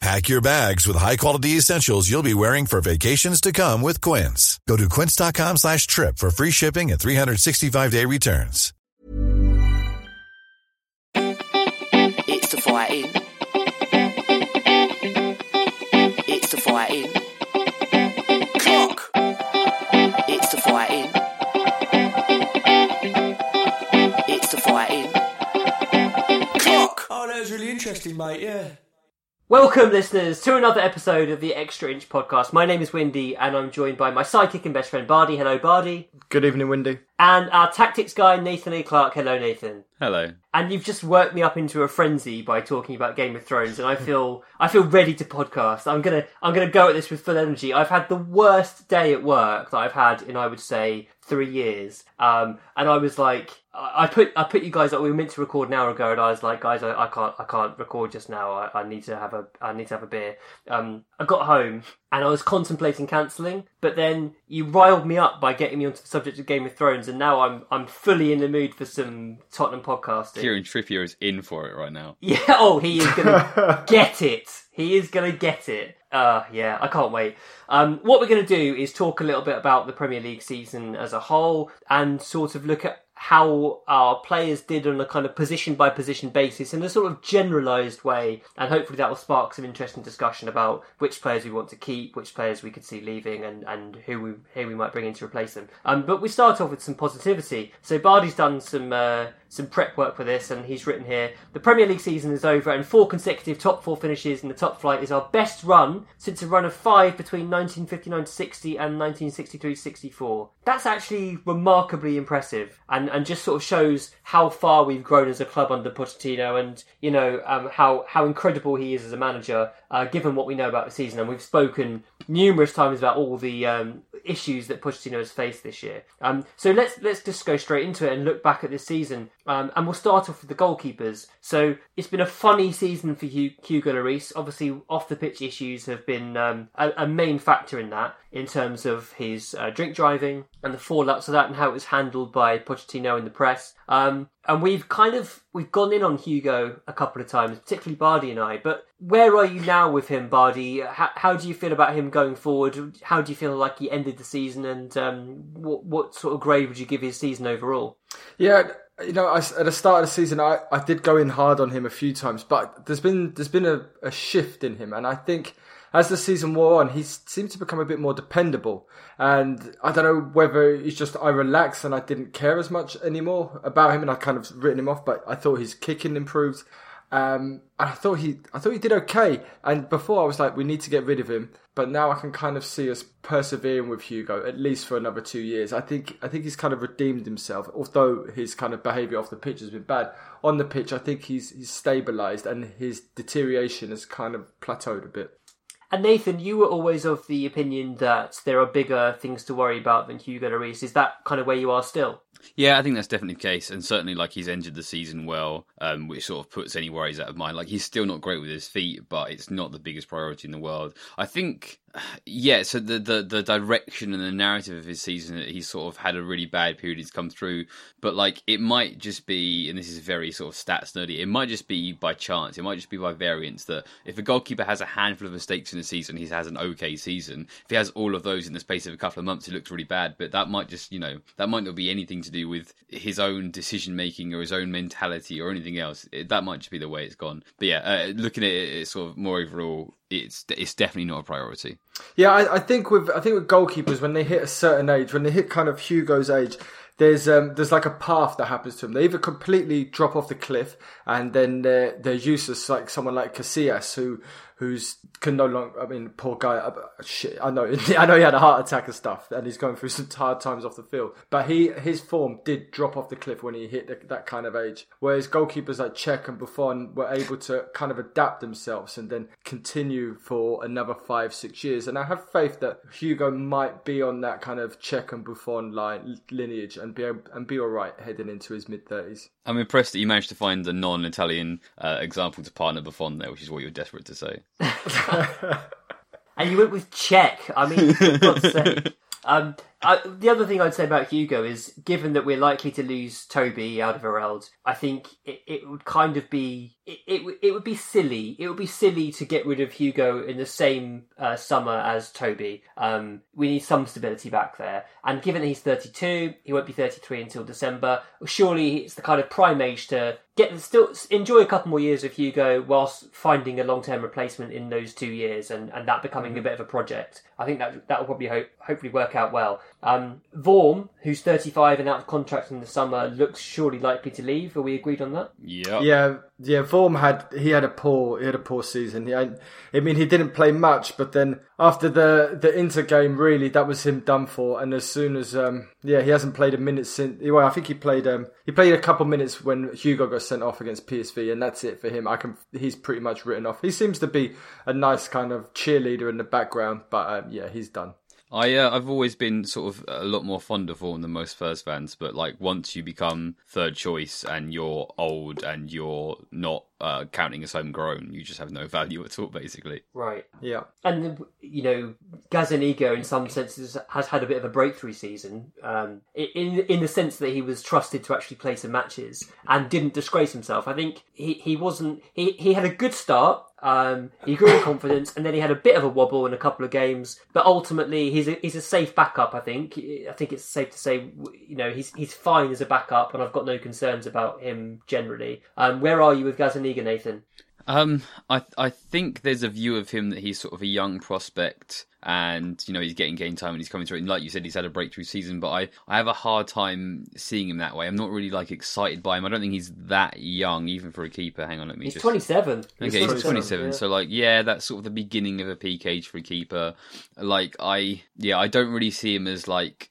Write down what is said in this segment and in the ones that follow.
Pack your bags with high-quality essentials you'll be wearing for vacations to come with Quince. Go to quince.com slash trip for free shipping and 365-day returns. It's the fighting. It's the fighting. Clock. It's the fighting. It's the fighting. Clock. Oh, that was really interesting, mate. Yeah. Welcome, listeners, to another episode of the Extra Inch podcast. My name is Windy, and I'm joined by my sidekick and best friend Bardi. Hello, Bardi. Good evening, Windy. And our tactics guy, Nathan A. Clark. Hello, Nathan. Hello. And you've just worked me up into a frenzy by talking about Game of Thrones, and I feel I feel ready to podcast. I'm gonna I'm gonna go at this with full energy. I've had the worst day at work that I've had in I would say three years. Um, and I was like, I put I put you guys. Up. We were meant to record an hour ago, and I was like, guys, I, I can't I can't record just now. I, I need to have a I need to have a beer. Um, I got home and I was contemplating cancelling, but then you riled me up by getting me onto the subject of Game of Thrones, and now I'm I'm fully in the mood for some Tottenham podcasting. Kieran Trippier is in for it right now. Yeah. Oh, he is gonna get it. He is gonna get it. Uh, yeah, I can't wait. Um, what we're going to do is talk a little bit about the Premier League season as a whole and sort of look at how our players did on a kind of position by position basis in a sort of generalised way, and hopefully that will spark some interesting discussion about which players we want to keep, which players we could see leaving, and, and who we who we might bring in to replace them. Um, but we start off with some positivity. So Bardi's done some uh, some prep work for this, and he's written here: the Premier League season is over, and four consecutive top four finishes in the top flight is our best run since a run of five between 1959-60 and 1963-64. That's actually remarkably impressive, and and just sort of shows how far we've grown as a club under Pochettino, and you know um, how how incredible he is as a manager, uh, given what we know about the season. And we've spoken numerous times about all the um, issues that Pochettino has faced this year. Um, so let's let's just go straight into it and look back at this season. Um, and we'll start off with the goalkeepers. So it's been a funny season for Hu- Hugo Lloris. Obviously, off the pitch issues have been um, a, a main factor in that, in terms of his uh, drink driving and the fallouts of that, and how it was handled by Pochettino in the press. Um, and we've kind of we've gone in on Hugo a couple of times, particularly Bardi and I. But where are you now with him, Bardi? How, how do you feel about him going forward? How do you feel like he ended the season, and um, what what sort of grade would you give his season overall? Yeah, you know, I, at the start of the season, I, I did go in hard on him a few times, but there's been there's been a, a shift in him, and I think as the season wore on, he seemed to become a bit more dependable. And I don't know whether it's just I relaxed and I didn't care as much anymore about him, and I kind of written him off. But I thought his kicking improved. Um, and I thought he, I thought he did okay. And before I was like, we need to get rid of him. But now I can kind of see us persevering with Hugo at least for another two years. I think, I think he's kind of redeemed himself. Although his kind of behaviour off the pitch has been bad, on the pitch I think he's he's stabilised and his deterioration has kind of plateaued a bit. And Nathan, you were always of the opinion that there are bigger things to worry about than Hugo Lloris. Is that kind of where you are still? Yeah, I think that's definitely the case, and certainly like he's ended the season well, um, which sort of puts any worries out of mind. Like he's still not great with his feet, but it's not the biggest priority in the world. I think, yeah. So the the, the direction and the narrative of his season, he's sort of had a really bad period. He's come through, but like it might just be, and this is very sort of stats nerdy. It might just be by chance. It might just be by variance that if a goalkeeper has a handful of mistakes in a season, he has an okay season. If he has all of those in the space of a couple of months, he looks really bad. But that might just, you know, that might not be anything to do with his own decision making or his own mentality or anything else. It, that might just be the way it's gone. But yeah, uh, looking at it, it's sort of more overall, it's it's definitely not a priority. Yeah, I, I think with I think with goalkeepers when they hit a certain age, when they hit kind of Hugo's age, there's um, there's like a path that happens to them. They either completely drop off the cliff and then they're they're useless, like someone like Casillas who who's can no longer. I mean, poor guy. uh, Shit, I know. I know he had a heart attack and stuff, and he's going through some hard times off the field. But he his form did drop off the cliff when he hit the, that kind of age. Whereas goalkeepers like Cech and Buffon were able to kind of adapt themselves and then continue for another five six years. And I have faith that Hugo might be on that kind of Cech and Buffon line lineage and be able, and be all right heading into his mid thirties. I'm impressed that you managed to find a non-Italian uh, example to partner Buffon there, which is what you're desperate to say. And you went with Cech. I mean, for God's sake. Um, I, the other thing I'd say about Hugo is, given that we're likely to lose Toby Alderweireld, I think it, it would kind of be it, it would- it would be silly. It would be silly to get rid of Hugo in the same uh, summer as Toby. Um, we need some stability back there, and given that he's 32, he won't be 33 until December. Surely it's the kind of prime age to get still enjoy a couple more years of Hugo whilst finding a long term replacement in those two years, and, and that becoming a mm-hmm. bit of a project. I think that that will probably hope, hopefully work out well. Um, Vorm, who's 35 and out of contract in the summer, looks surely likely to leave. Are we agreed on that? Yeah. Yeah, yeah. Vorm had he had a poor he had a poor season. He, I, I mean, he didn't play much, but then after the the Inter game, really, that was him done for. And as soon as um, yeah, he hasn't played a minute since. Well, I think he played um, he played a couple minutes when Hugo got sent off against PSV, and that's it for him. I can he's pretty much written off. He seems to be a nice kind of cheerleader in the background, but um, yeah, he's done. I uh, I've always been sort of a lot more fond of Vorm than most Spurs fans, but like once you become third choice and you're old and you're not uh, counting as homegrown, you just have no value at all, basically. Right. Yeah. And you know, Gazzaniga in some senses has had a bit of a breakthrough season, um, in in the sense that he was trusted to actually play some matches and didn't disgrace himself. I think he, he wasn't he, he had a good start. Um, he grew in confidence, and then he had a bit of a wobble in a couple of games. But ultimately, he's a, he's a safe backup. I think. I think it's safe to say, you know, he's he's fine as a backup, and I've got no concerns about him generally. Um, where are you with Gazzaniga, Nathan? Um, I I think there's a view of him that he's sort of a young prospect, and you know he's getting game time and he's coming through. And like you said, he's had a breakthrough season, but I I have a hard time seeing him that way. I'm not really like excited by him. I don't think he's that young, even for a keeper. Hang on, let me He's just. 27. Okay, he's 27. yeah. So like, yeah, that's sort of the beginning of a peak age for a keeper. Like, I yeah, I don't really see him as like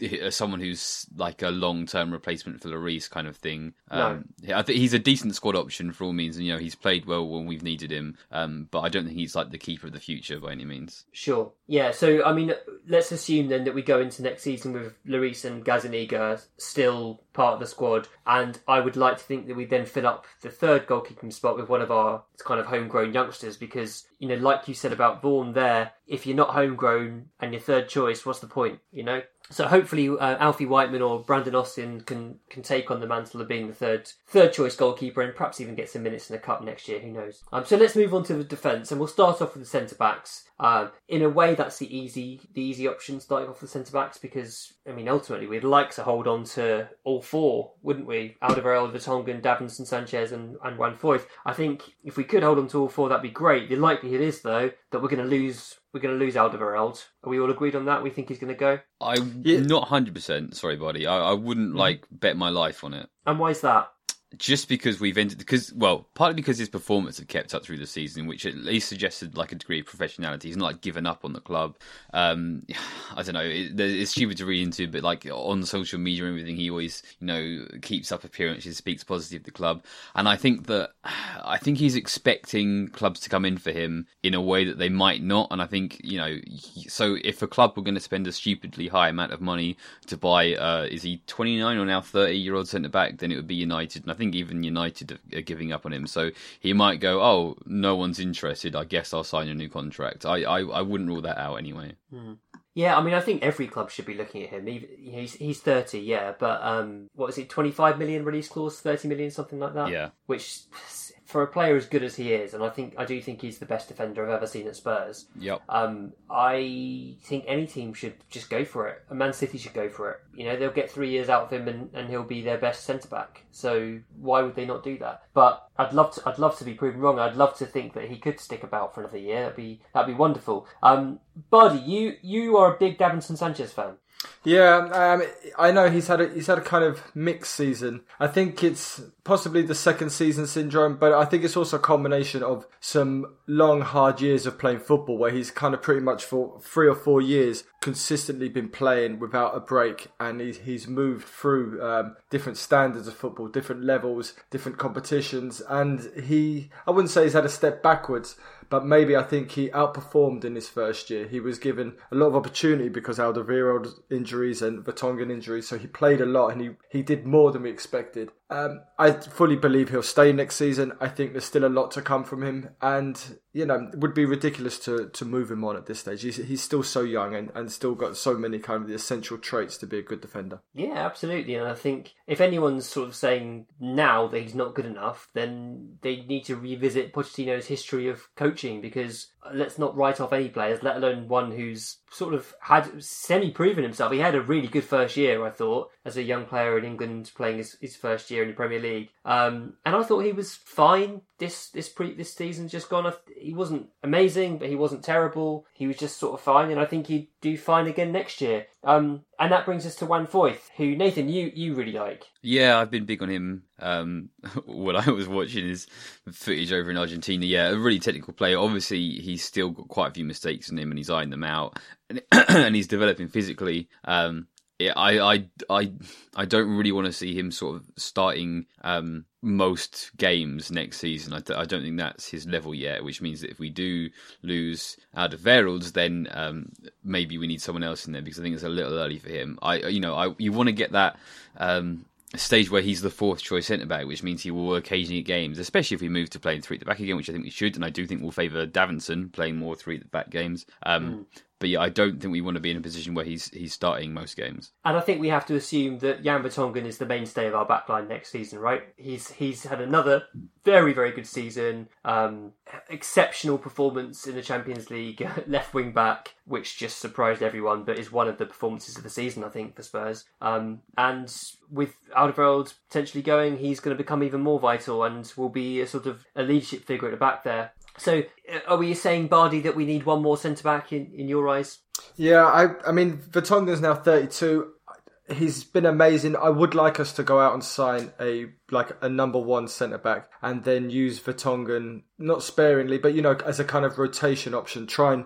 as someone who's like a long term replacement for Lloris kind of thing. Um, I think he's a decent squad option for all means, and you know he's played well when we've needed him. Um, but I don't think he's like the keeper of the future by any means. Sure. Yeah. So I mean, let's assume then that we go into next season with Lloris and Gazzaniga still part of the squad, and I would like to think that we then fill up the third goalkeeping spot with one of our kind of homegrown youngsters, because you know, like you said about Vorm there, if you're not homegrown and your third choice, what's the point? You know. So hopefully, uh, Alfie Whiteman or Brandon Austin can can take on the mantle of being the third third choice goalkeeper and perhaps even get some minutes in the cup next year. Who knows? Um, so let's move on to the defence, and we'll start off with the centre backs. Um, in a way, that's the easy the easy option starting off the centre backs because I mean ultimately we'd like to hold on to all four, wouldn't we? Alderweireld, Vertonghen, Davinson Sanchez, and and Juan Foyth. I think if we could hold on to all four, that'd be great. The likelihood is though that we're going to lose. We're going to lose Alderweireld. Are we all agreed on that? We think he's going to go. I'm Yeah. not hundred percent sorry, buddy. I, I wouldn't hmm. like bet my life on it. And why is that? Just because we've ended because well partly because his performance had kept up through the season which at least suggested like a degree of professionality. He's not like given up on the club. Um i don't know. It, it's stupid to read into but like on social media and everything he always you know keeps up appearances speaks positive of the club. And i think that i think he's expecting clubs to come in for him in a way that they might not. And i think you know so if a club were going to spend a stupidly high amount of money to buy uh is he 29 or now 30 year old centre back then it would be united. And i think even united are- giving up on him so he might go oh no one's interested i guess i'll sign a new contract i i, I wouldn't rule that out anyway Yeah, I mean, I think every club should be looking at him. Know, he's he's thirty, yeah, but um, what is it? Twenty five million release clause, thirty million, something like that. Yeah. Which, for a player as good as he is, and I think I do think he's the best defender I've ever seen at Spurs. yep Um, I think any team should just go for it. And Man City should go for it. You know, they'll get three years out of him, and, and he'll be their best centre back. So why would they not do that? But I'd love to. I'd love to be proven wrong. I'd love to think that he could stick about for another year. That'd be that'd be wonderful. Um, Bardi, you you are a big Davinson Sanchez fan. Yeah, um, I know he's had a, he's had a kind of mixed season. I think it's possibly the second season syndrome, but I think it's also a combination of some long, hard years of playing football, where he's kind of pretty much for three or four years consistently been playing without a break, and he's he's moved through um, different standards of football, different levels, different competitions, and he I wouldn't say he's had a step backwards but maybe I think he outperformed in his first year. He was given a lot of opportunity because Alderweireld injuries and Vertonghen injuries, so he played a lot and he, he did more than we expected. Um, I fully believe he'll stay next season. I think there's still a lot to come from him, and you know, would be ridiculous to, to move him on at this stage. He's, he's still so young and, and still got so many kind of the essential traits to be a good defender. Yeah, absolutely. And I think if anyone's sort of saying now that he's not good enough, then they need to revisit Pochettino's history of coaching because let's not write off any players, let alone one who's sort of had semi proven himself. He had a really good first year, I thought, as a young player in England playing his, his first year in the Premier League. Um, and I thought he was fine this this pre this season just gone. He wasn't amazing, but he wasn't terrible. He was just sort of fine, and I think he'd do fine again next year. Um, and that brings us to Juan Foyth, who Nathan you you really like. Yeah, I've been big on him. Um, when I was watching his footage over in Argentina, yeah, a really technical player. Obviously, he's still got quite a few mistakes in him, and he's eyeing them out, and, and he's developing physically. Um, I, I, I, I don't really want to see him sort of starting um, most games next season. I, I don't think that's his level yet. Which means that if we do lose out of Alderweireld, then um, maybe we need someone else in there because I think it's a little early for him. I, you know, I you want to get that. Um, stage where he's the fourth choice centre back, which means he will occasionally get games, especially if we move to playing three at the back again, which I think we should, and I do think we'll favour Davinson playing more three at the back games. Um, mm but yeah, I don't think we want to be in a position where he's he's starting most games. And I think we have to assume that Jan Vertonghen is the mainstay of our backline next season, right? He's he's had another very very good season, um, exceptional performance in the Champions League, left wing back, which just surprised everyone, but is one of the performances of the season, I think, for Spurs. Um, and with Alderweireld potentially going, he's going to become even more vital and will be a sort of a leadership figure at the back there. So, uh, are we saying, Bardi, that we need one more centre back in, in your eyes? Yeah, I I mean, Vertonghen's now 32. He's been amazing. I would like us to go out and sign a like a number one centre back and then use Vertonghen not sparingly, but you know, as a kind of rotation option. Try and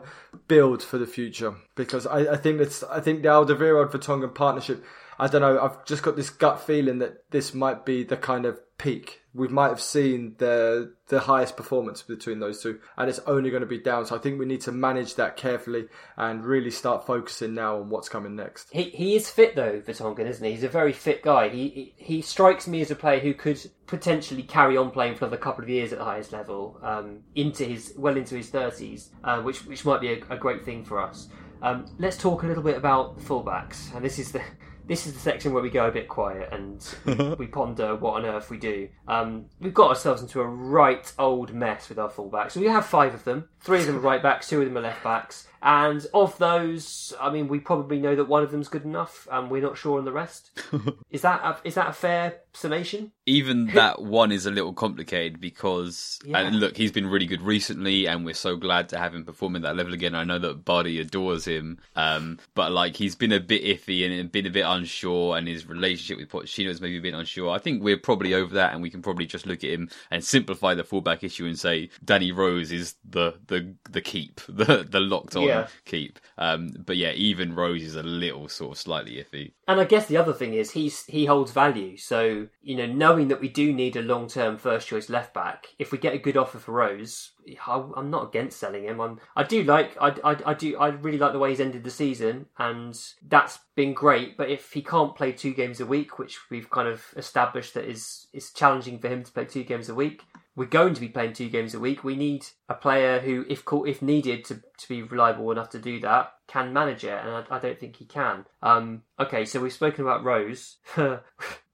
build for the future because I, I think that's I think the Alderweireld Vertonghen partnership. I don't know. I've just got this gut feeling that this might be the kind of peak we might have seen the the highest performance between those two, and it's only going to be down. So I think we need to manage that carefully and really start focusing now on what's coming next. He he is fit though, Vertonghen, isn't he? He's a very fit guy. He, he strikes me as a player who could potentially carry on playing for another couple of years at the highest level, um, into his well into his thirties, uh, which which might be a, a great thing for us. Um, let's talk a little bit about fullbacks, and this is the this is the section where we go a bit quiet and we ponder what on earth we do. Um, we've got ourselves into a right old mess with our fullbacks. So we have five of them. Three of them are right backs, two of them are left backs. And of those, I mean, we probably know that one of them's good enough, and we're not sure on the rest. is that a, is that a fair summation? Even that one is a little complicated because, yeah. and look, he's been really good recently, and we're so glad to have him perform at that level again. I know that Bardi adores him, um, but like he's been a bit iffy and been a bit unsure, and his relationship with Pochettino has maybe been unsure. I think we're probably over that, and we can probably just look at him and simplify the fullback issue and say Danny Rose is the the the keep, the the locked on yeah. keep. Um, but yeah, even Rose is a little sort of slightly iffy. And I guess the other thing is he's he holds value. So you know, knowing that we do need a long term first choice left back, if we get a good offer for Rose, I'm not against selling him. I'm, I do like, I, I, I do, I really like the way he's ended the season, and that's been great. But if he can't play two games a week, which we've kind of established that is is challenging for him to play two games a week, we're going to be playing two games a week. We need a player who, if if needed to, to be reliable enough to do that, can manage it, and I, I don't think he can. Um, okay, so we've spoken about Rose.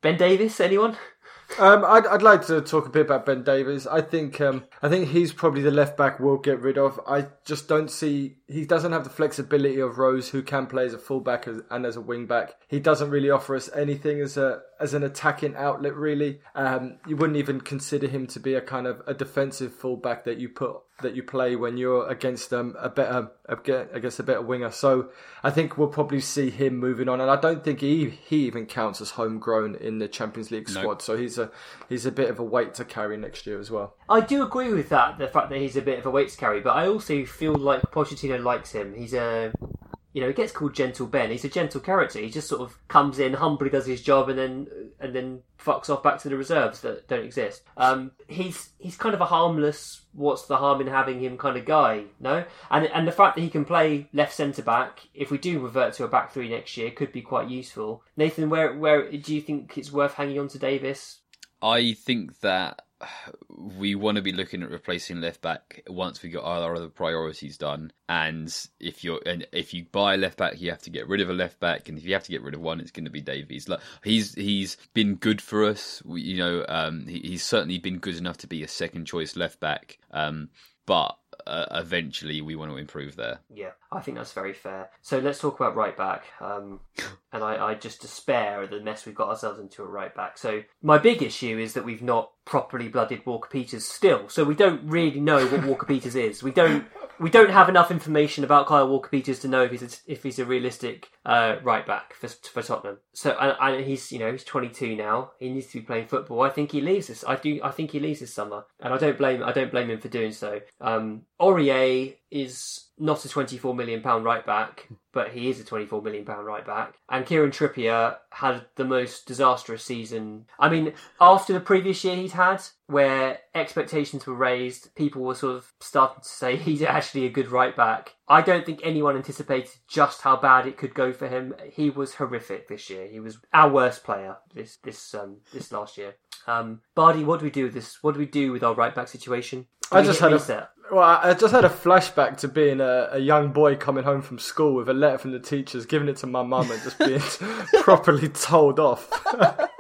ben Davies, anyone? Um, I'd, I'd like to talk a bit about Ben Davies. I think um, I think he's probably the left back we'll get rid of. I just don't see he doesn't have the flexibility of Rose, who can play as a fullback and as a wing back. He doesn't really offer us anything as a as an attacking outlet. Really, um, you wouldn't even consider him to be a kind of a defensive fullback that you put that you play when you're against um, a better against a better winger. So I think we'll probably see him moving on, and I don't think he he even counts as homegrown in the Champions League Nope. squad. So he's a he's a bit of a weight to carry next year as well. I do agree with that, the fact that he's a bit of a weight to carry, but I also feel like Pochettino likes him. He's a, you know, he gets called Gentle Ben. He's a gentle character. He just sort of comes in, humbly does his job, and then and then fucks off back to the reserves that don't exist. Um, he's he's kind of a harmless. What's the harm in having him kind of guy? No, and and the fact that he can play left centre back, if we do revert to a back three next year, could be quite useful. Nathan, where where do you think it's worth hanging on to Davies? I think that we want to be looking at replacing left back once we got all our other priorities done. And if you're and if you buy left back, you have to get rid of a left back, and if you have to get rid of one, it's going to be Davies. Like he's he's been good for us. We, you know, um, he, he's certainly been good enough to be a second choice left back. Um, but uh, eventually, we want to improve there. Yeah, I think that's very fair. So let's talk about right back. Um, and I, I just despair at the mess we've got ourselves into at right back. So my big issue is that we've not properly blooded Walker Peters still. So we don't really know what Walker Peters is. We don't we don't have enough information about Kyle Walker Peters to know if he's a, if he's a realistic uh, right back for for Tottenham. So and, and he's you know he's 22 now. He needs to be playing football. I think he leaves this. I do. I think he leaves this summer, and I don't blame I don't blame him for doing so. Um, Aurier is not a 24 million pound right back, but he is a 24 million pound right back. And Kieran Trippier had the most disastrous season. I mean, after the previous year he'd had, where expectations were raised, people were sort of starting to say he's actually a good right back. I don't think anyone anticipated just how bad it could go for him. He was horrific this year. He was our worst player this this um this last year. Um, Bardi, what do we do with this? What do we do with our right back situation? I just had a- Well, I just had a flashback to being a, a young boy coming home from school with a letter from the teachers, giving it to my mum, and just being properly told off.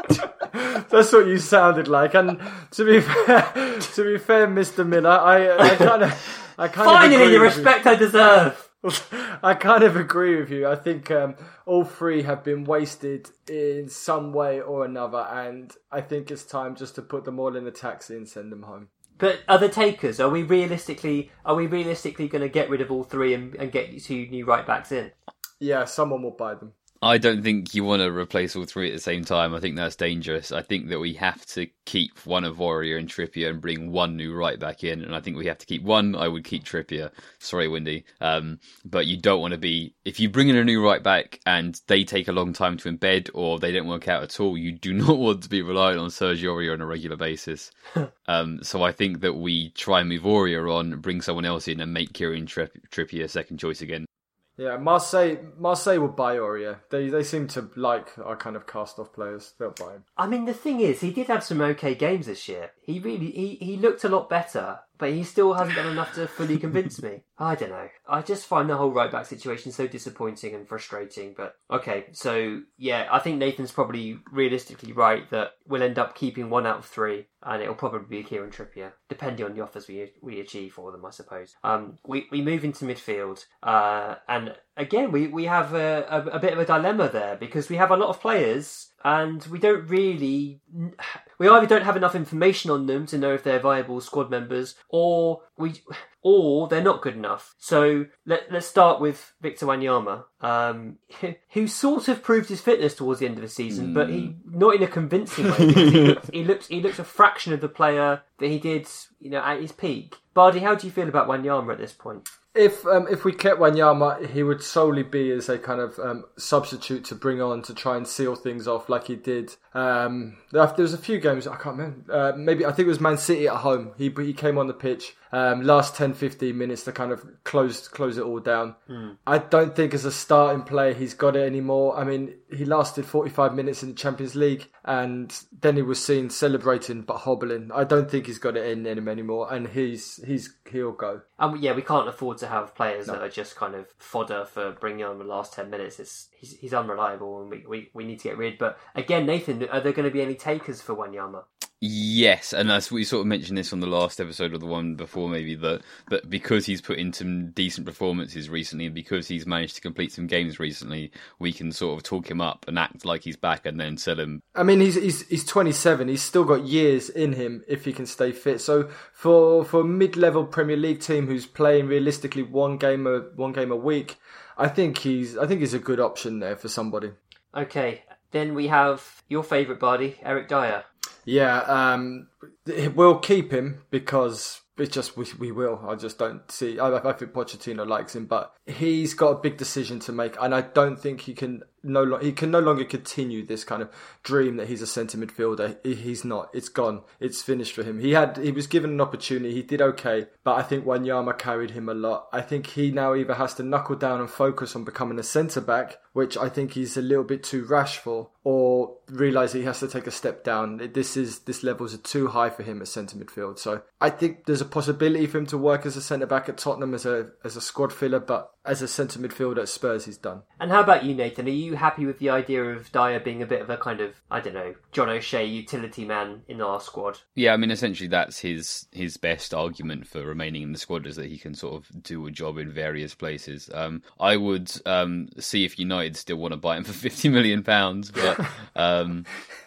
That's what you sounded like. And to be fair, to be fair, Mister Miller, I I kind of I kind of Finally, the with you. respect I deserve. I kind of agree with you. I think um, all three have been wasted in some way or another, and I think it's time just to put them all in a taxi and send them home. But the takers? Are we realistically? Are we realistically going to get rid of all three and, and get two new right backs in? Yeah, someone will buy them. I don't think you want to replace all three at the same time. I think that's dangerous. I think that we have to keep one of Aurier and Trippier and bring one new right back in. And I think we have to keep one. I would keep Trippier. Sorry, Windy. Um, but you don't want to be if you bring in a new right back and they take a long time to embed or they don't work out at all. You do not want to be relying on Sergio Aurier on a regular basis. um, so I think that we try and move Aurier on, bring someone else in, and make Kieran Tripp- Trippier second choice again. Yeah, Marseille, Marseille will buy Aurier. They they seem to like our kind of cast off players. They'll buy him. I mean, the thing is, he did have some okay games this year. He really he, he looked a lot better, but he still hasn't done enough to fully convince me. I don't know. I just find the whole right back situation so disappointing and frustrating. But okay, so yeah, I think Nathan's probably realistically right that we'll end up keeping one out of three, and it'll probably be Kieran Trippier, depending on the offers we we achieve for them, I suppose. Um, we we move into midfield, uh, and again we we have a, a, a bit of a dilemma there because we have a lot of players and we don't really we either don't have enough information on them to know if they're viable squad members or we or they're not good enough. So let, let's start with Victor Wanyama um, who sort of proved his fitness towards the end of the season but he not in a convincing way he looks, he looked he looked a fraction of the player that he did you know at his peak. Bardi how do you feel about Wanyama at this point If um, if we kept Wanyama, he would solely be as a kind of um, substitute to bring on to try and seal things off, like he did. Um, there was a few games I can't remember. Uh, maybe I think it was Man City at home. He he came on the pitch um, last 10, 15 minutes to kind of close close it all down. I don't think as a starting player he's got it anymore. I mean, he lasted forty five minutes in the Champions League, and then he was seen celebrating but hobbling. I don't think he's got it in him anymore, and he's he's he'll go. Um, yeah, we can't afford to have players that are just kind of fodder for bringing on the last ten minutes. It's he's, he's unreliable, and we, we, we need to get rid. But again, Nathan, are there going to be any takers for Wanyama? Yes, and as we sort of mentioned this on the last episode or the one before, maybe that that because he's put in some decent performances recently, and because he's managed to complete some games recently, we can sort of talk him up and act like he's back, and then sell him. I mean, he's he's he's 27. He's still got years in him if he can stay fit. So for for a mid-level Premier League team who's playing realistically one game a one game a week, I think he's I think he's a good option there for somebody. Okay, then we have your favourite body, Eric Dier. Yeah, um, we'll keep him because it's just we, we will. I just don't see. I, I think Pochettino likes him, but he's got a big decision to make, and I don't think he can no lo- he can no longer continue this kind of dream that he's a centre midfielder. He's not. It's gone. It's finished for him. He had he was given an opportunity. He did okay, but I think Wanyama carried him a lot. I think he now either has to knuckle down and focus on becoming a centre back, which I think he's a little bit too rash for, or realise he has to take a step down. This is this levels are too high for him at centre midfield. So I think there's a possibility for him to work as a centre back at Tottenham as a as a squad filler, but as a centre midfielder at Spurs, he's done. And how about you, Nathan? Are you happy with the idea of Dier being a bit of a kind of I don't know John O'Shea utility man in our squad? Yeah, I mean, essentially that's his his best argument for remaining in the squad is that he can sort of do a job in various places. Um, I would um, see if United still want to buy him for fifty million pounds, but um,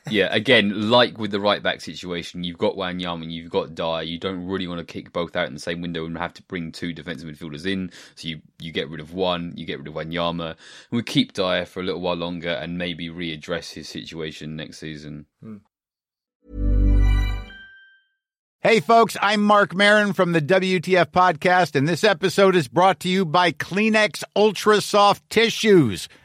yeah, again, like with the right back situation, you've got Wanyama, and you've got Dier. You don't really want to kick both out in the same window and have to bring two defensive midfielders in. So you you get rid of one, you get rid of Wanyama. We keep Dier for a little while longer and maybe readdress his situation next season. Hmm. Hey, folks, I'm Marc Maron from the WTF Podcast, and this episode is brought to you by Kleenex Ultra Soft Tissues,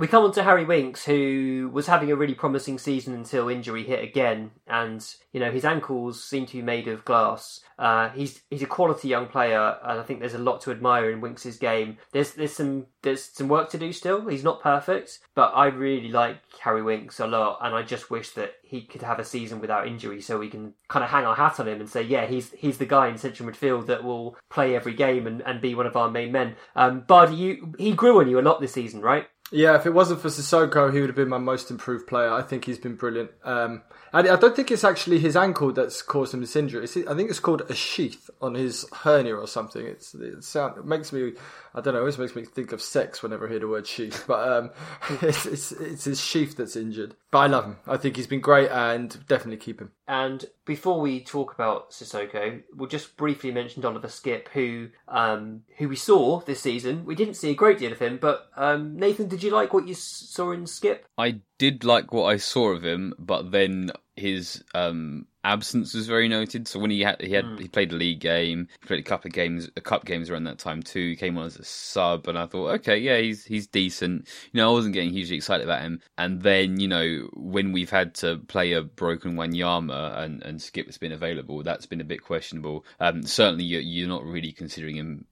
We come on to Harry Winks, who was having a really promising season until injury hit again, and you know his ankles seem to be made of glass. Uh, he's he's a quality young player, and I think there's a lot to admire in Winks's game. There's there's some there's some work to do still. He's not perfect, but I really like Harry Winks a lot, and I just wish that he could have a season without injury, so we can kind of hang our hat on him and say, yeah, he's he's the guy in central midfield that will play every game and, and be one of our main men. Um, Bardi, you he grew on you a lot this season, right? Yeah, if it wasn't for Sissoko, he would have been my most improved player. I think he's been brilliant. Um, and I don't think it's actually his ankle that's caused him this injury. It's, I think it's called a sheath on his hernia or something. It's, it, sound, it makes me, I don't know, it always makes me think of sex whenever I hear the word sheath. But um, it's, it's, it's his sheath that's injured. But I love him. I think he's been great and definitely keep him. And before we talk about Sissoko, we'll just briefly mention Oliver Skipp, who um, who we saw this season. We didn't see a great deal of him, but um, Nathan, did you like what you saw in Skipp? I did like what I saw of him, but then his um, absence was very noted. So when he had he had Hmm. he played a league game, he played a couple of games, a cup games around that time too. He came on as a sub, and I thought, okay, yeah, he's he's decent. You know, I wasn't getting hugely excited about him. And then you know, when we've had to play a broken Wanyama and and Skipp's been available, that's been a bit questionable. Um, certainly, you're, you're not really considering him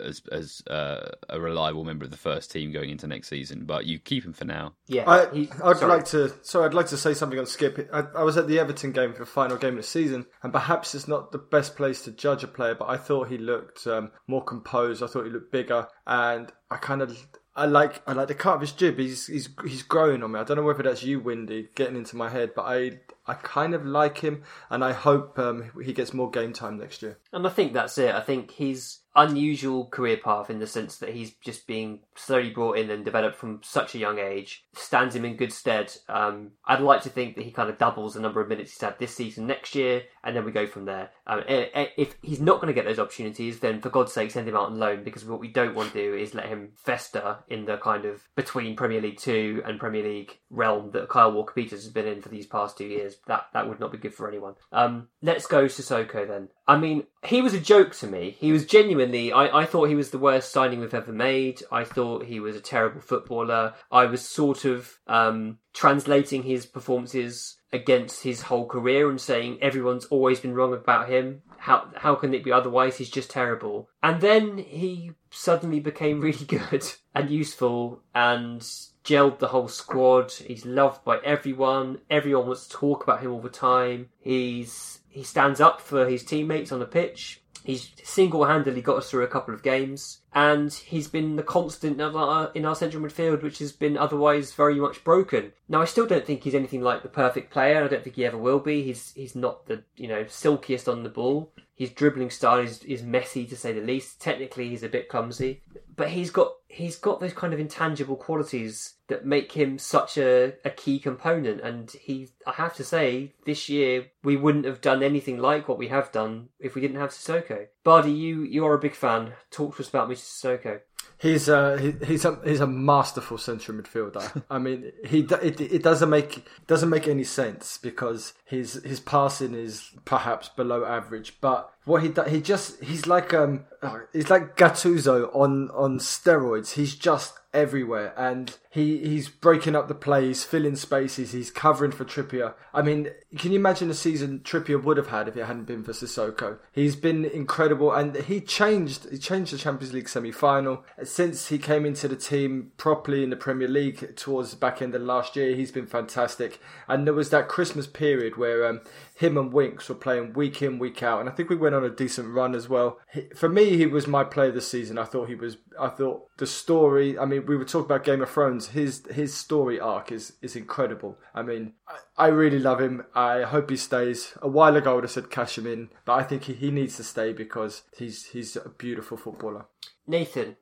as as uh, a reliable member of the first team going into next season, but you keep him for now. Yeah, I, I'd sorry. like to. So I'd like to say something on Skipp. I, I was at the Everton game for the final game of the season, and perhaps it's not the best place to judge a player, but I thought he looked um, more composed. I thought he looked bigger, and I kind of. I like I like the cut of his jib. He's he's he's growing on me. I don't know whether that's you, Windy, getting into my head, but I I kind of like him, and I hope um, he gets more game time next year. And I think that's it. I think he's. Unusual career path in the sense that he's just being slowly brought in and developed from such a young age stands him in good stead. Um, I'd like to think that he kind of doubles the number of minutes he's had this season next year, and then we go from there. Um, i- i- if he's not going to get those opportunities, then for God's sake, send him out on loan because what we don't want to do is let him fester in the kind of between Premier League Two and Premier League realm that Kyle Walker Peters has been in for these past two years. That that would not be good for anyone. Um, let's go Sissoko then. I mean, he was a joke to me. He was genuinely. I, I thought he was the worst signing we've ever made. I thought he was a terrible footballer. I was sort of um, translating his performances against his whole career and saying everyone's always been wrong about him. How how can it be otherwise? He's just terrible. And then he suddenly became really good and useful and gelled the whole squad. He's loved by everyone. Everyone wants to talk about him all the time. He's he stands up for his teammates on the pitch. He's single-handedly got us through a couple of games, and he's been the constant of our, in our central midfield, which has been otherwise very much broken. Now, I still don't think he's anything like the perfect player. I don't think he ever will be. He's he's not the you know silkiest on the ball. His dribbling style is, is messy to say the least. Technically, he's a bit clumsy, but he's got he's got those kind of intangible qualities that make him such a, a key component. And he, I have to say, this year we wouldn't have done anything like what we have done if we didn't have Sissoko. Bardi, you you are a big fan. Talk to us about Mr. Sissoko. He's a he, he's a he's a masterful central midfielder. I mean, he it, it doesn't make doesn't make any sense because his his passing is perhaps below average, but what he do- he just he's like um uh, he's like Gattuso on on steroids. He's just everywhere and he he's breaking up the play, he's filling spaces, he's covering for Trippier. I mean, can you imagine the season Trippier would have had if it hadn't been for Sissoko? He's been incredible and he changed he changed the Champions League semi final. Since he came into the team properly in the Premier League towards the back end of last year, he's been fantastic. And there was that Christmas period where um, him and Winks were playing week in, week out, and I think we went on a decent run as well. He, for me, he was my player this season. I thought he was. I thought the story. I mean, we were talking about Game of Thrones. His his story arc is is incredible. I mean, I, I really love him. I hope he stays. A while ago, I would have said cash him in, but I think he, he needs to stay because he's he's a beautiful footballer. Nathan,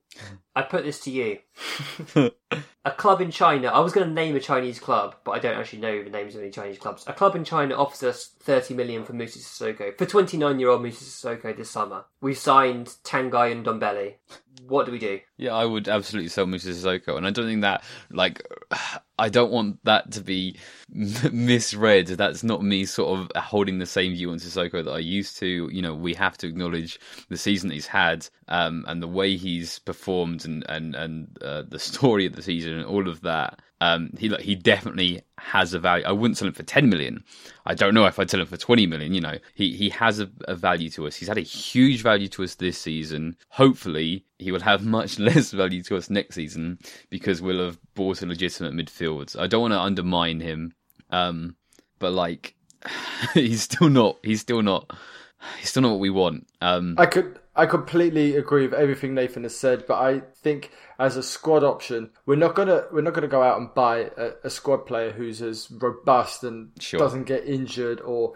I put this to you. a club in China. I was going to name a Chinese club, but I don't actually know the names of any Chinese clubs. A club in China offers us 30 million for Musa Sissoko. For 29 year old Musa Sissoko this summer. We signed Tanguy Ndombele. What do we do? Yeah, I would absolutely sell Musa Sissoko, and I don't think that like I don't want that to be misread. That's not me sort of holding the same view on Sissoko that I used to. You know, we have to acknowledge the season he's had um, and the way he's performed and and and uh, the story of the season and all of that. Um, he he definitely has a value. I wouldn't sell him for ten million. I don't know if I'd sell him for twenty million. You know, he he has a, a value to us. He's had a huge value to us this season. Hopefully, he will have much less value to us next season because we'll have bought a legitimate midfield. I don't want to undermine him, um, but like he's still not. He's still not. He's still not what we want. Um, I could I completely agree with everything Nathan has said, but I think as a squad option, we're not gonna we're not gonna go out and buy a, a squad player who's as robust and Sure. doesn't get injured or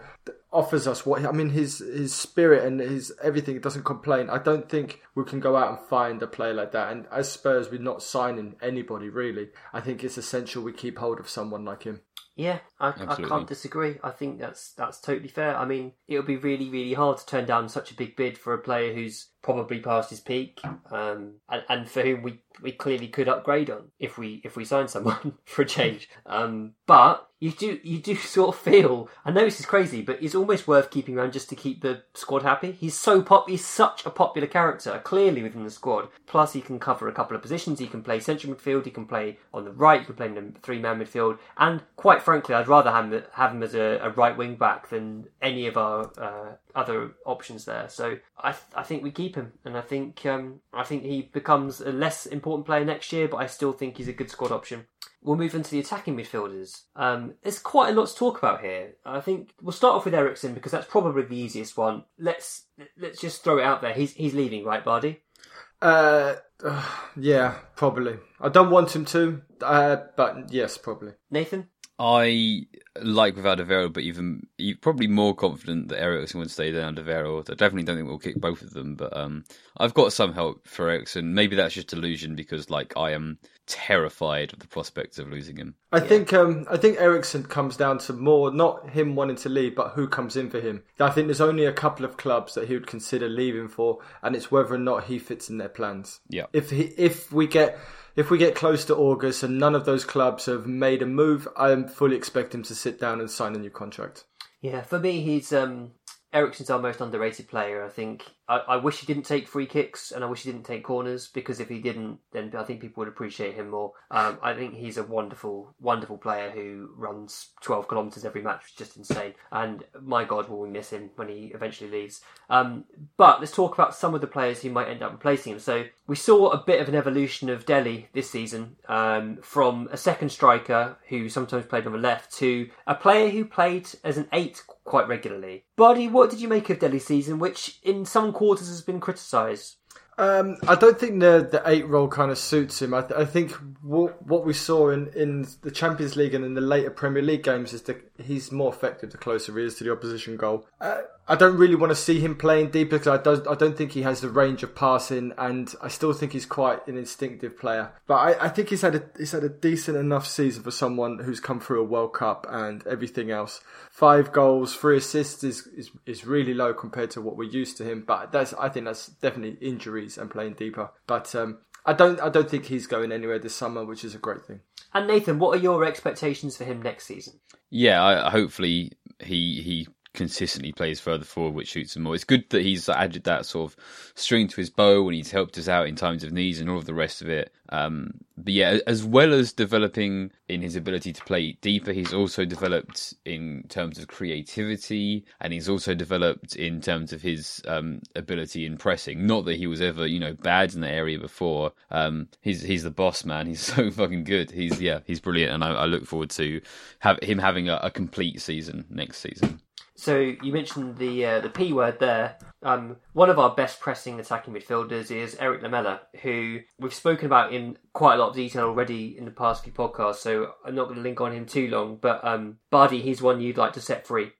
offers us what I mean his his spirit and his everything doesn't complain. I don't think we can go out and find a player like that. And as Spurs, we're not signing anybody really. I think it's essential we keep hold of someone like him. Yeah, I, I can't disagree. I think that's that's totally fair. I mean, it would be really, really hard to turn down such a big bid for a player who's probably past his peak, um, and, and for whom we, we clearly could upgrade on if we if we sign someone for a change. Um, but you do you do sort of feel. I know this is crazy, but it's almost worth keeping around just to keep the squad happy. He's so pop. He's such a popular character, clearly within the squad. Plus, he can cover a couple of positions. He can play central midfield. He can play on the right. He can play in the three man midfield. And quite frankly, I'd rather have him, have him as a, a right wing back than any of our uh, other options there. So I th- I think we keep him, and I think um, I think he becomes a less important player next year. But I still think he's a good squad option. We'll move into the attacking midfielders. Um, there's quite a lot to talk about here. I think we'll start off with Eriksen because that's probably the easiest one. Let's let's just throw it out there. He's he's leaving, right, Bardi? Uh, uh, yeah, probably. I don't want him to, uh, but yes, probably. Nathan? I like with Alderweireld, but even probably more confident that Eriksen would stay than Alderweireld. I definitely don't think we'll kick both of them, but um, I've got some help for Eriksen. Maybe that's just delusion because like I am terrified of the prospects of losing him. I think um, I think Eriksen comes down to more not him wanting to leave, but who comes in for him. I think there's only a couple of clubs that he would consider leaving for, and it's whether or not he fits in their plans. Yeah. If he, if we get if we get close to August and none of those clubs have made a move, I fully expect him to sit down and sign a new contract. Yeah, for me, he's um, Eriksen's our most underrated player. I think I, I wish he didn't take free kicks and I wish he didn't take corners because if he didn't, then I think people would appreciate him more. Um, I think he's a wonderful, wonderful player who runs 12 kilometres every match, which is just insane. And my God, will we miss him when he eventually leaves. Um, but let's talk about some of the players who might end up replacing him. So we saw a bit of an evolution of Dele this season um, from a second striker who sometimes played on the left to a player who played as an eight quite regularly. Bardi, what did you make of Dele's season, which in some quarters has been criticised? Um, I don't think the the eight role kind of suits him. I, th- I think what what we saw in, in the Champions League and in the later Premier League games is that he's more effective the closer he is to the opposition goal. Uh, I don't really want to see him playing deeper because I don't I don't think he has the range of passing, and I still think he's quite an instinctive player. But I, I think he's had a he's had a decent enough season for someone who's come through a World Cup and everything else. Five goals, three assists is, is is really low compared to what we're used to him. But that's I think that's definitely injuries and playing deeper. But um, I don't I don't think he's going anywhere this summer, which is a great thing. And Nathan, what are your expectations for him next season? Yeah, I, hopefully he he consistently plays further forward, which suits him more. It's good that he's added that sort of string to his bow and he's helped us out in times of needs and all of the rest of it. Um, but yeah, as well as developing in his ability to play deeper, he's also developed in terms of creativity and he's also developed in terms of his um, ability in pressing. Not that he was ever, you know, bad in that area before. Um, he's he's the boss man. He's so fucking good. He's yeah, he's brilliant, and I, I look forward to have him having a, a complete season next season. So you mentioned the uh, the P word there. Um, one of our best pressing attacking midfielders is Eric Lamela, who we've spoken about in quite a lot of detail already in the past few podcasts. So I'm not going to link on him too long. But um, Bardi, he's one you'd like to set free.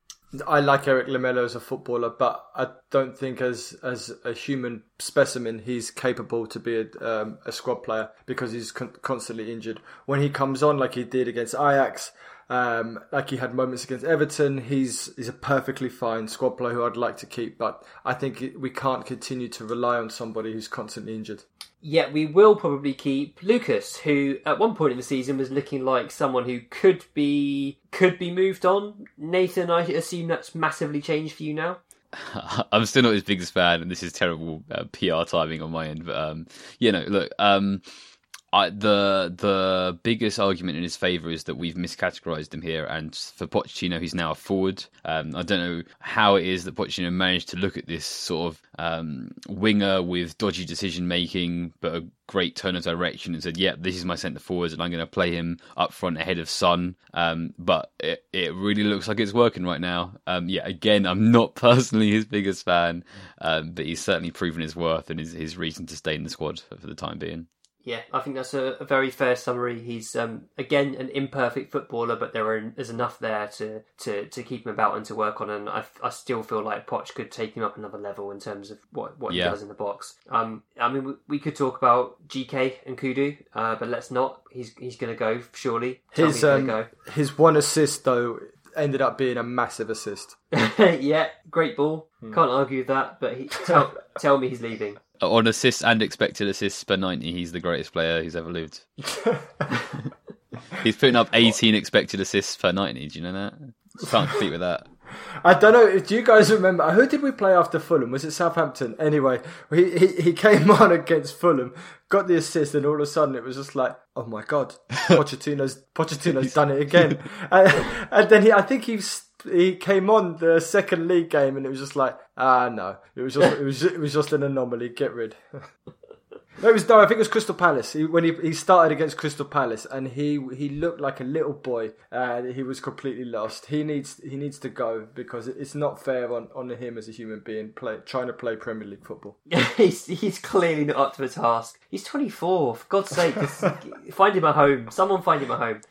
I like Eric Lamela as a footballer, but I don't think as as a human specimen he's capable to be a, um, a squad player because he's con- constantly injured. When he comes on, like he did against Ajax, um, like he had moments against Everton, he's he's a perfectly fine squad player who I'd like to keep. But I think we can't continue to rely on somebody who's constantly injured. Yet we will probably keep Lucas, who at one point in the season was looking like someone who could be could be moved on. Nathan, I assume that's massively changed for you now. I'm still not his biggest fan, and this is terrible uh, PR timing on my end. But um, you know, look, um, I, the the biggest argument in his favour is that we've miscategorised him here, and for Pochettino, he's now a forward. Um, I don't know how it is that Pochettino managed to look at this sort of um, winger with dodgy decision making, but a great turn of direction, and said, "Yep, yeah, this is my centre forward, and I'm going to play him up front ahead of Son." Um, but it, it really looks like it's working right now. Um, yeah, again, I'm not personally his biggest fan, um, but he's certainly proven his worth and his, his reason to stay in the squad for the time being. Yeah, I think that's a, a very fair summary. He's um, again an imperfect footballer, but there are, there's enough there to, to, to keep him about and to work on. And I, I still feel like Poch could take him up another level in terms of what, what Yeah. he does in the box. Um, I mean, we, we could talk about GK and Nkoudou, uh, but let's not. He's he's going to go surely. His um, going his one assist though ended up being a massive assist. yeah, great ball. Can't argue with that. But he, tell tell me he's leaving. On assists and expected assists per 90, he's the greatest player who's ever lived. he's putting up 18 expected assists per 90. Do you know that? Can't compete with that. I don't know. Do you guys remember who did we play after Fulham? Was it Southampton? Anyway, he he, he came on against Fulham, got the assist, and all of a sudden it was just like, oh my god, Pochettino's Pochettino's done it again. and, and then he, I think he's he came on the second league game, and it was just like, ah no, it was just it was it was just an anomaly. Get rid. No, it was no. I think it was Crystal Palace. He, when he he started against Crystal Palace, and he he looked like a little boy, and he was completely lost. He needs he needs to go because it's not fair on, on him as a human being play, trying to play Premier League football. he's he's clearly not up to the task. He's 24. For God's sake, find him a home. Someone find him a home.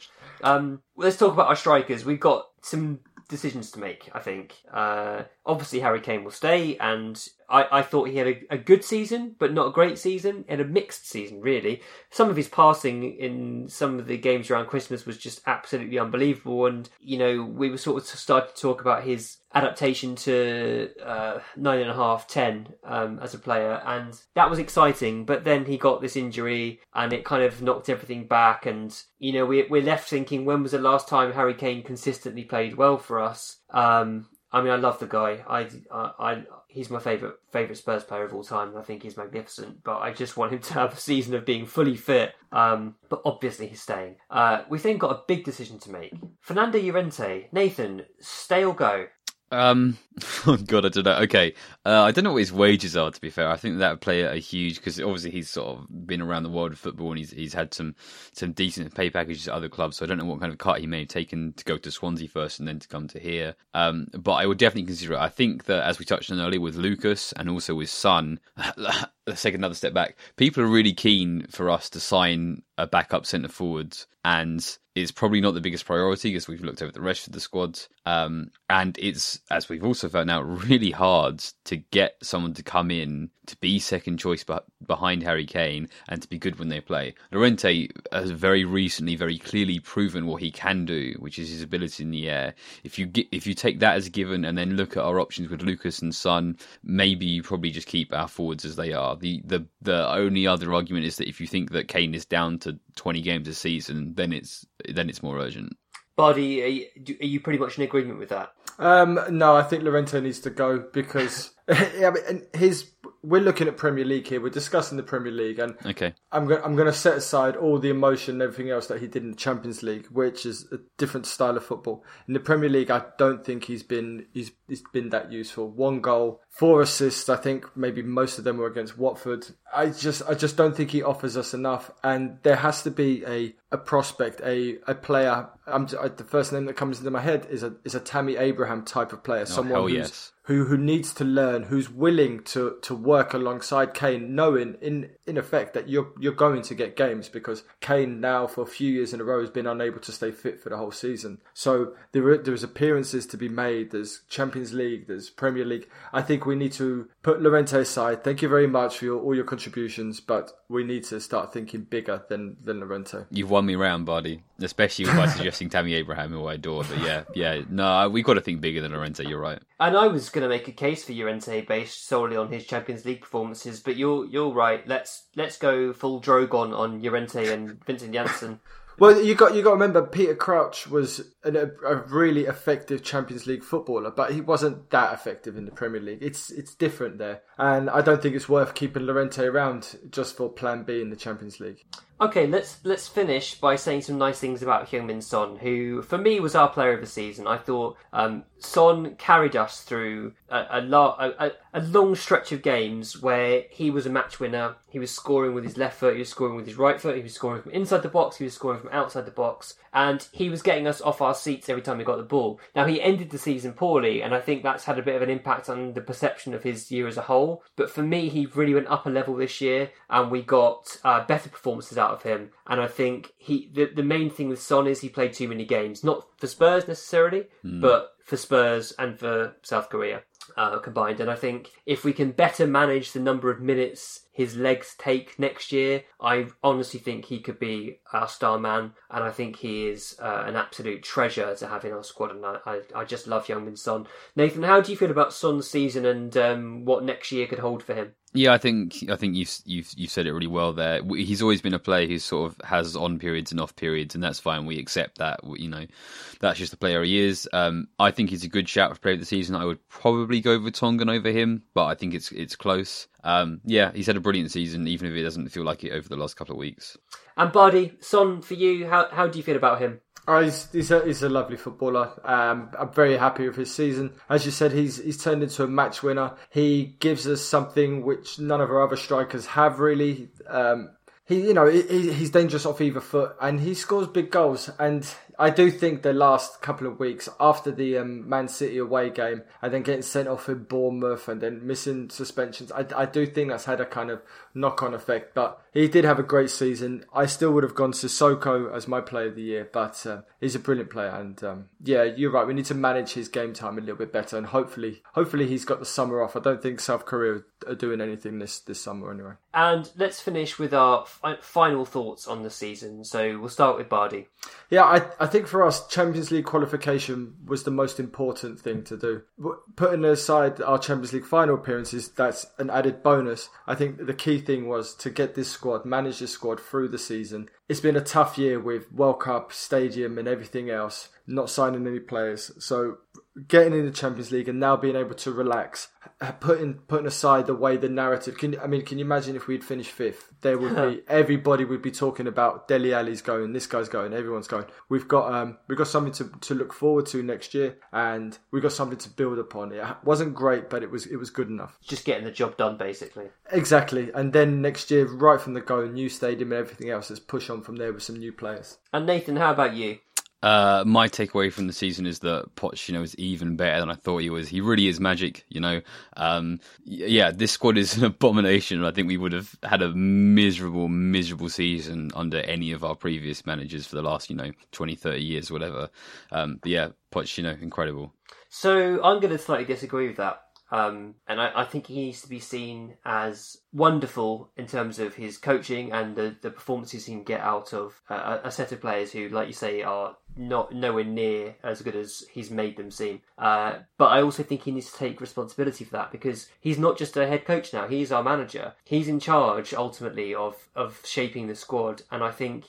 Um, let's talk about our strikers. We've got some decisions to make. I think. Uh, obviously, Harry Kane will stay, and I, I thought he had a, a good season, but not a great season, and a mixed season. Really, some of his passing in some of the games around Christmas was just absolutely unbelievable. And you know, we were sort of started to talk about his adaptation to uh, nine and a half, ten um, as a player, and that was exciting. But then he got this injury, and it kind of knocked everything back. And you know, we, we're left thinking, when was the last time Harry Kane consistently played well for us? Um, I mean, I love the guy. I, I, I he's my favorite favorite Spurs player of all time. I think he's magnificent. But I just want him to have a season of being fully fit. Um, but obviously he's staying. Uh, we've then got a big decision to make. Fernando Llorente, Nathan, stay or go? Um, oh god, I don't know. Okay, uh, I don't know what his wages are. To be fair, I think that would play a huge because obviously he's sort of been around the world of football and he's he's had some some decent pay packages at other clubs. So I don't know what kind of cut he may have taken to go to Swansea first and then to come to here. Um, but I would definitely consider it. I think that as we touched on earlier with Lucas and also with Son, let's take another step back. People are really keen for us to sign a backup centre forward and it's probably not the biggest priority because we've looked over the rest of the squad. Um, and it's, as we've also found out, really hard to get someone to come in to be second choice behind Harry Kane and to be good when they play. Llorente has very recently, very clearly proven what he can do, which is his ability in the air. If you get, if you take that as a given and then look at our options with Lucas and Son, maybe you probably just keep our forwards as they are. The the the only other argument is that if you think that Kane is down to 20 games a season, then it's then it's more urgent. Buddy, are you, are you pretty much in agreement with that? Um, no, I think Llorente needs to go because yeah, his we're looking at Premier League here. We're discussing the Premier League, and okay, I'm going I'm going to set aside all the emotion and everything else that he did in the Champions League, which is a different style of football. In the Premier League, I don't think he's been he's, he's been that useful. One goal, four assists. I think maybe most of them were against Watford. I just I just don't think he offers us enough, and there has to be a a prospect, a a player. I'm the first name that comes into my head is a is a Tammy Abraham type of player, oh, someone who's yes who who needs to learn, who's willing to to work alongside Kane, knowing in in effect that you're you're going to get games because Kane now for a few years in a row has been unable to stay fit for the whole season. So there there's appearances to be made. There's Champions League. There's Premier League. I think we need to put Llorente aside. Thank you very much for your, all your contributions, but we need to start thinking bigger than than Llorente. You've won me round, buddy. Especially by suggesting Tammy Abraham, who I adore. But yeah, yeah, no, we have got to think bigger than Llorente. You're right. And I was going to make a case for Llorente based solely on his Champions League performances, but you're you're right. Let's let's go full Drogon on Llorente and Vincent Janssen. Well, you got you got to remember Peter Crouch was an, a, a, really effective Champions League footballer, but he wasn't that effective in the Premier League. It's it's different there, and I don't think it's worth keeping Llorente around just for Plan B in the Champions League. Okay, let's let's finish by saying some nice things about Heung-min Son, who for me was our player of the season. I thought um, Son carried us through a, a, a, a, long stretch of games where he was a match winner. He was scoring with his left foot, he was scoring with his right foot, he was scoring from inside the box, he was scoring from outside the box, and he was getting us off our seats every time we got the ball. Now he ended the season poorly, and I think that's had a bit of an impact on the perception of his year as a whole. But for me, he really went up a level this year, and we got uh, better performances out of him. And I think he the, the main thing with Son is he played too many games, not for Spurs necessarily, mm. but for Spurs and for South Korea uh, combined. And I think if we can better manage the number of minutes his legs take next year, I honestly think he could be our star man. And I think he is uh, an absolute treasure to have in our squad. And I, I, I just love Heung-min Son. Nathan, how do you feel about Son's season and um, what next year could hold for him? Yeah, I think I think you've you've you've said it really well there. He's always been a player who sort of has on periods and off periods, and that's fine. We accept that. You know, that's just the player he is. Um, I think he's a good shout for player of the season. I would probably go Vertonghen over him, but I think it's it's close. Um, yeah, he's had a brilliant season, even if it doesn't feel like it over the last couple of weeks. And Bardi, Son, for you, how how do you feel about him? Oh, he's, he's, a, he's a lovely footballer. Um, I'm very happy with his season. As you said, he's he's turned into a match winner. He gives us something which none of our other strikers have really. Um, he, you know, he, he's dangerous off either foot, and he scores big goals. And I do think the last couple of weeks after the um, Man City away game and then getting sent off in Bournemouth and then missing suspensions, I, I do think that's had a kind of knock on effect. But he did have a great season. I still would have gone to Sissoko as my player of the year, but uh, he's a brilliant player. And um, yeah, you're right. We need to manage his game time a little bit better, and hopefully, hopefully he's got the summer off. I don't think South Korea are doing anything this this summer anyway. And let's finish with our fi- final thoughts on the season. So we'll start with Bardi. Yeah, I, I think for us, Champions League qualification was the most important thing to do. Putting aside our Champions League final appearances, that's an added bonus. I think the key thing was to get this squad, manage this squad through the season. It's been a tough year with World Cup, Stadium, and everything else, not signing any players. So getting in the Champions League and now being able to relax, uh, putting putting aside the way the narrative. Can I mean? Can you imagine if we'd finished fifth? There would be everybody would be talking about Dele Alli's going, this guy's going, everyone's going. We've got um we've got something to, to look forward to next year, and we've got something to build upon. It wasn't great, but it was it was good enough. Just getting the job done, basically. Exactly, and then next year, right from the go, new stadium and everything else. Let's push on from there with some new players. And Nathan, how about you? Uh, my takeaway from the season is that Poch, you know, is even better than I thought he was. He really is magic, you know. Um, yeah, this squad is an abomination. I think we would have had a miserable, miserable season under any of our previous managers for the last, you know, 20, 30 years, whatever. Um, but yeah, know, incredible. So I'm going to slightly disagree with that. Um, and I, I think he needs to be seen as wonderful in terms of his coaching and the, the performances he can get out of uh, a, a set of players who, like you say, are not nowhere near as good as he's made them seem. Uh, but I also think he needs to take responsibility for that because he's not just a head coach now; he's our manager. He's in charge ultimately of of shaping the squad, and I think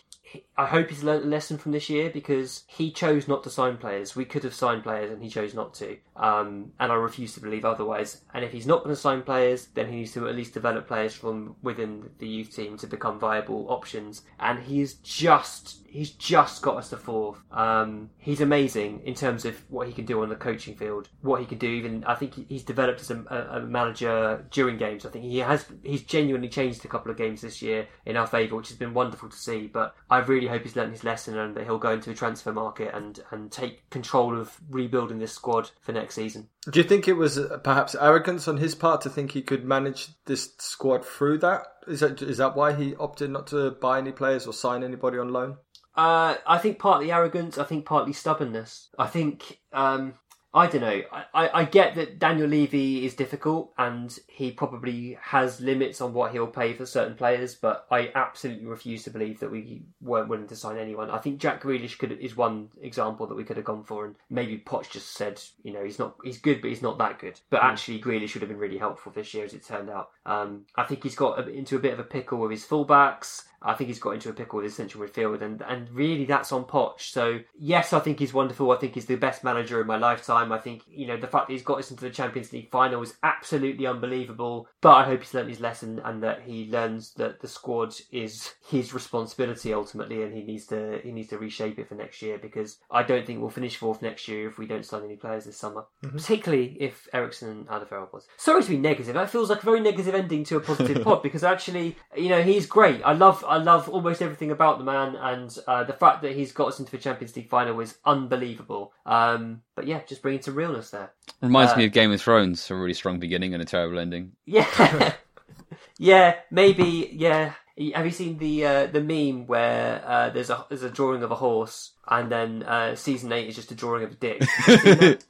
I hope he's learned a lesson from this year because he chose not to sign players. We could have signed players and he chose not to. Um, and I refuse to believe otherwise. And if he's not going to sign players, then he needs to at least develop players from within the youth team to become viable options. And he's just he's just got us to fourth. Um, he's amazing in terms of what he can do on the coaching field, what he can do. Even I think he's developed as a, a, manager during games. I think he has he's genuinely changed a couple of games this year in our favour, which has been wonderful to see. But I really hope he's learned his lesson and that he'll go into the transfer market and and take control of rebuilding this squad for next season. Do you think it was uh, perhaps arrogance on his part to think he could manage this squad through that? Is that is that why he opted not to buy any players or sign anybody on loan? Uh, I think partly arrogance. I think partly stubbornness. I think um, I don't know. I, I, I get that Daniel Levy is difficult and he probably has limits on what he'll pay for certain players, but I absolutely refuse to believe that we weren't willing to sign anyone. I think Jack Grealish could is one example that we could have gone for, and maybe Poch just said, you know, he's not he's good, but he's not that good. But actually, Grealish would have been really helpful this year, as it turned out. Um, I think he's got into a bit of a pickle with his fullbacks. I think he's got into a pickle with his central midfield, and and really that's on Poch. So yes, I think he's wonderful. I think he's the best manager in my lifetime. I think you know the fact that he's got us into the Champions League final is absolutely unbelievable. But I hope he's learned his lesson and that he learns that the squad is his responsibility ultimately, and he needs to he needs to reshape it for next year because I don't think we'll finish fourth next year if we don't sign any players this summer, mm-hmm. particularly if Eriksen and Alderweireld was. Sorry to be negative. That feels like a very negative ending to a positive pod because actually, you know, he's great. I love I love almost everything about the man, and uh, the fact that he's got us into the Champions League final is unbelievable. Um, but yeah, just bringing some realness there. Reminds Uh, me of Game of Thrones, a really strong beginning and a terrible ending. Yeah, yeah, maybe. Yeah, have you seen the uh, the meme where uh, there's a there's a drawing of a horse, and then uh, season eight is just a drawing of a dick?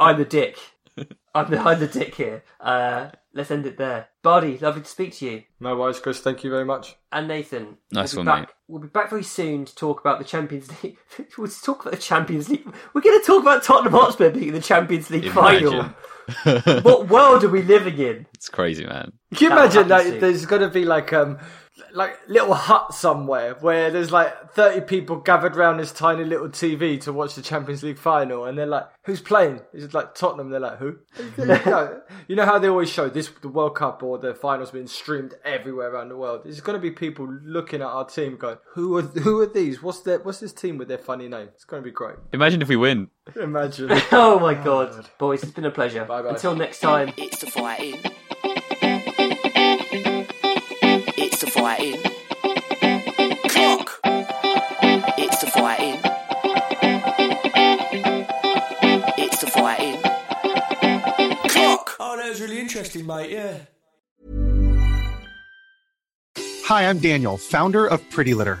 I'm the dick. I'm behind the dick here. Uh, let's end it there. Bardi, lovely to speak to you. No worries, Chris. Thank you very much. And Nathan. Nice we'll one, back, mate. We'll be back very soon to talk about the Champions League. we'll talk about the Champions League. We're going to talk about Tottenham Hotspur being in the Champions League final. What world are we living in? it's crazy, man. Can you That imagine that like there's gonna be like um like little hut somewhere where there's like 30 people gathered around this tiny little TV to watch the Champions League final and they're like who's playing it's like Tottenham they're like who you know, how they always show this the World Cup or the finals being streamed everywhere around the world there's going to be people looking at our team going who are who are these what's their what's this team with their funny name it's going to be great Imagine if we win. imagine Oh my oh, god. Boys, it's been a pleasure. Bye-bye. Until next time. It's the fighting. It's the fighting. Clock. It's the fighting. fighting. It's the fighting. Clock. Oh, that was really interesting, mate. Yeah. Hi, I'm Daniel, founder of Pretty Litter.